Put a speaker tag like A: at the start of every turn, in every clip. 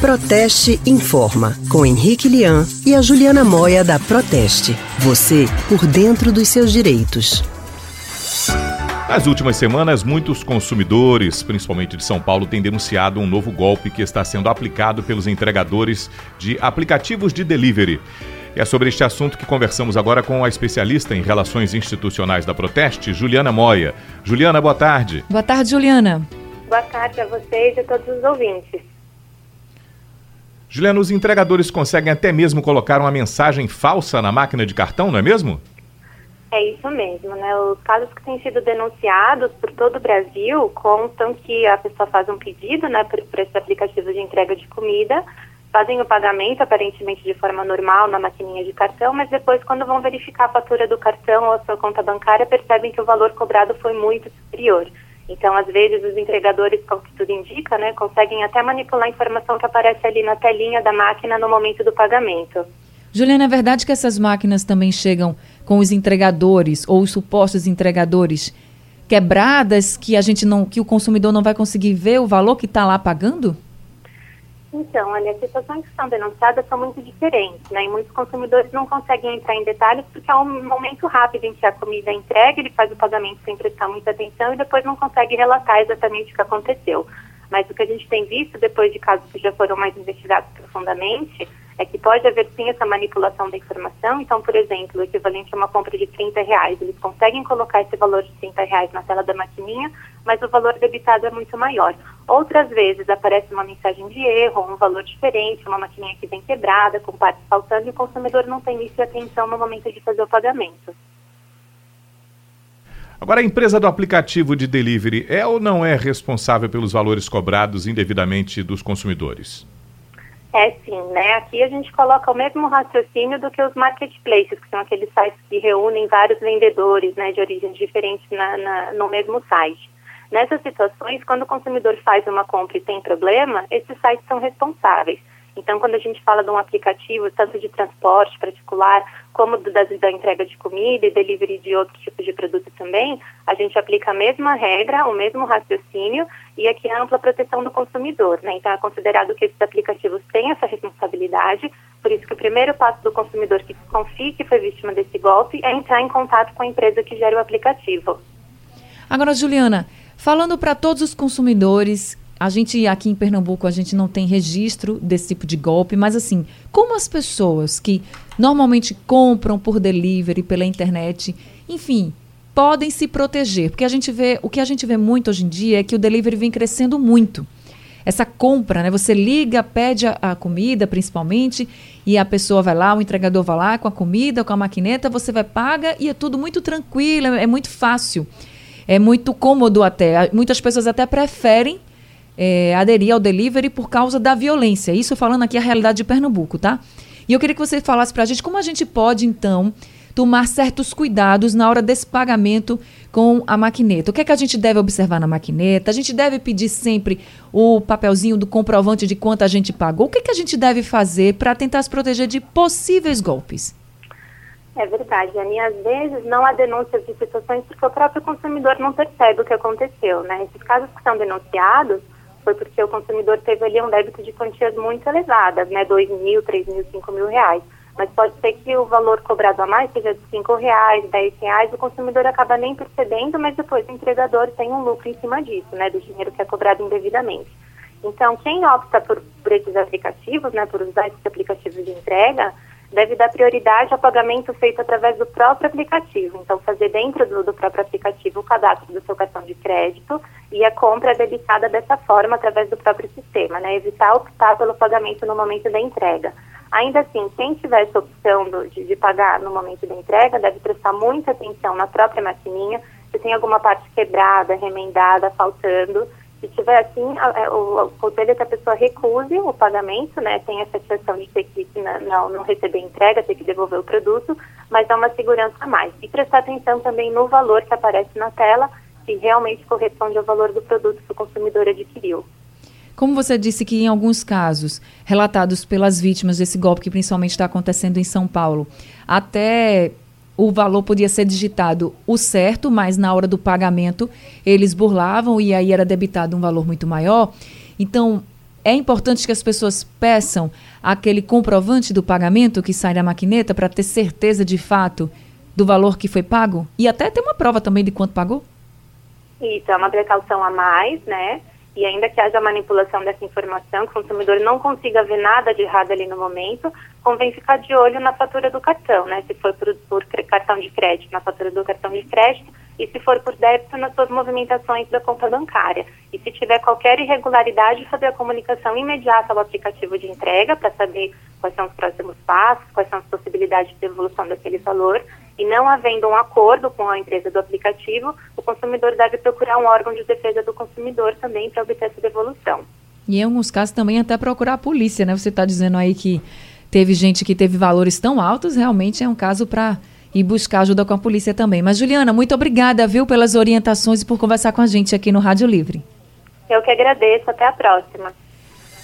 A: Proteste Informa, com Henrique Lian e a Juliana Moia da Proteste. Você por dentro dos seus direitos.
B: Nas últimas semanas, muitos consumidores, principalmente de São Paulo, têm denunciado um novo golpe que está sendo aplicado pelos entregadores de aplicativos de delivery. E é sobre este assunto que conversamos agora com a especialista em relações institucionais da Proteste, Juliana Moia. Juliana, boa tarde.
C: Boa tarde, Juliana.
D: Boa tarde a vocês e a todos os ouvintes.
B: Juliana, os entregadores conseguem até mesmo colocar uma mensagem falsa na máquina de cartão, não é mesmo?
D: É isso mesmo, né? Os casos que têm sido denunciados por todo o Brasil contam que a pessoa faz um pedido, né, para esse aplicativo de entrega de comida, fazem o pagamento aparentemente de forma normal na maquininha de cartão, mas depois quando vão verificar a fatura do cartão ou a sua conta bancária, percebem que o valor cobrado foi muito superior. Então, às vezes, os entregadores, como que tudo indica, né, conseguem até manipular a informação que aparece ali na telinha da máquina no momento do pagamento.
C: Juliana, é verdade que essas máquinas também chegam com os entregadores ou os supostos entregadores quebradas que a gente não, que o consumidor não vai conseguir ver o valor que está lá pagando?
D: Então, olha, as situações que são denunciadas são muito diferentes, né? E muitos consumidores não conseguem entrar em detalhes porque é um momento rápido em que a comida é entregue, ele faz o pagamento sem prestar muita atenção e depois não consegue relatar exatamente o que aconteceu. Mas o que a gente tem visto depois de casos que já foram mais investigados profundamente é que pode haver sim essa manipulação da informação. Então, por exemplo, o equivalente a uma compra de 30 reais, eles conseguem colocar esse valor de 30 reais na tela da maquininha, mas o valor debitado é muito maior. Outras vezes aparece uma mensagem de erro, um valor diferente, uma maquininha que vem quebrada, com partes faltando, e o consumidor não tem isso e atenção no momento de fazer o pagamento.
B: Agora, a empresa do aplicativo de delivery é ou não é responsável pelos valores cobrados indevidamente dos consumidores?
D: É sim, né? Aqui a gente coloca o mesmo raciocínio do que os marketplaces, que são aqueles sites que reúnem vários vendedores, né, de origens diferentes na, na, no mesmo site. Nessas situações, quando o consumidor faz uma compra e tem problema, esses sites são responsáveis. Então, quando a gente fala de um aplicativo, tanto de transporte particular, como do, da, da, entrega de comida e delivery de outros tipos de produto também, a gente aplica a mesma regra, o mesmo raciocínio e aqui a ampla proteção do consumidor. Né? Então, é considerado que esses aplicativos têm essa responsabilidade, por isso que o primeiro passo do consumidor que confie que foi vítima desse golpe é entrar em contato com a empresa que gera o aplicativo.
C: Agora, Juliana, falando para todos os consumidores a gente aqui em Pernambuco a gente não tem registro desse tipo de golpe, mas assim, como as pessoas que normalmente compram por delivery pela internet, enfim, podem se proteger? Porque a gente vê, o que a gente vê muito hoje em dia é que o delivery vem crescendo muito. Essa compra, né? Você liga, pede a, a comida, principalmente, e a pessoa vai lá, o entregador vai lá com a comida, com a maquineta, você vai paga e é tudo muito tranquilo, é, é muito fácil. É muito cômodo até. Muitas pessoas até preferem é, aderir ao delivery por causa da violência. Isso falando aqui a realidade de Pernambuco, tá? E eu queria que você falasse para a gente como a gente pode, então, tomar certos cuidados na hora desse pagamento com a maquineta. O que é que a gente deve observar na maquineta? A gente deve pedir sempre o papelzinho do comprovante de quanto a gente pagou? O que é que a gente deve fazer para tentar se proteger de possíveis golpes?
D: É verdade, Ani. Às vezes não há denúncias de situações porque o próprio consumidor não percebe o que aconteceu, né? Esses casos que são denunciados, foi porque o consumidor teve ali um débito de quantias muito elevadas, né, dois mil, três mil, cinco mil reais. Mas pode ser que o valor cobrado a mais seja de cinco reais, dez reais, o consumidor acaba nem percebendo, mas depois o entregador tem um lucro em cima disso, né, do dinheiro que é cobrado indevidamente. Então, quem opta por, por esses aplicativos, né, por usar esses aplicativos de entrega, deve dar prioridade ao pagamento feito através do próprio aplicativo. Então, fazer dentro do, do, próprio aplicativo o cadastro do seu cartão de crédito e a compra é debitada dessa forma através do próprio sistema, né? Evitar optar pelo pagamento no momento da entrega. Ainda assim, quem tiver essa opção do, de, de pagar no momento da entrega deve prestar muita atenção na própria maquininha, se tem alguma parte quebrada, remendada, faltando, se tiver assim, é, o, conselho é que a pessoa recuse o pagamento, né? Tem a satisfação de ter que não, não receber entrega, ter que devolver o produto, mas dá uma segurança a mais. E prestar atenção também no valor que aparece na tela, se realmente corresponde ao valor do produto que o consumidor adquiriu.
C: Como você disse que em alguns casos relatados pelas vítimas desse golpe, que principalmente está acontecendo em São Paulo, até o valor podia ser digitado o certo, mas na hora do pagamento eles burlavam e aí era debitado um valor muito maior. Então, é importante que as pessoas peçam aquele comprovante do pagamento que sai da maquineta para ter certeza de fato do valor que foi pago e até ter uma prova também de quanto pagou?
D: Isso, é uma precaução a mais, né? E ainda que haja manipulação dessa informação, que o consumidor não consiga ver nada de errado ali no momento, convém ficar de olho na fatura do cartão, né? Se for por, por cartão de crédito, na fatura do cartão de crédito, e se for por débito, nas suas movimentações da conta bancária. E se tiver qualquer irregularidade, fazer a comunicação imediata ao aplicativo de entrega para saber quais são os próximos passos, quais são as possibilidades de devolução daquele valor e não havendo um acordo com a empresa do aplicativo, o consumidor deve procurar um órgão de defesa do consumidor também para obter essa devolução.
C: E em alguns casos também até procurar a polícia, né? Você está dizendo aí que teve gente que teve valores tão altos, realmente é um caso para ir buscar ajuda com a polícia também. Mas Juliana, muito obrigada, viu, pelas orientações e por conversar com a gente aqui no Rádio Livre.
D: Eu que agradeço, até a próxima.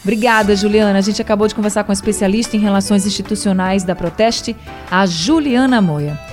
C: Obrigada, Juliana. A gente acabou de conversar com a especialista em relações institucionais da Proteste, a Juliana Moia.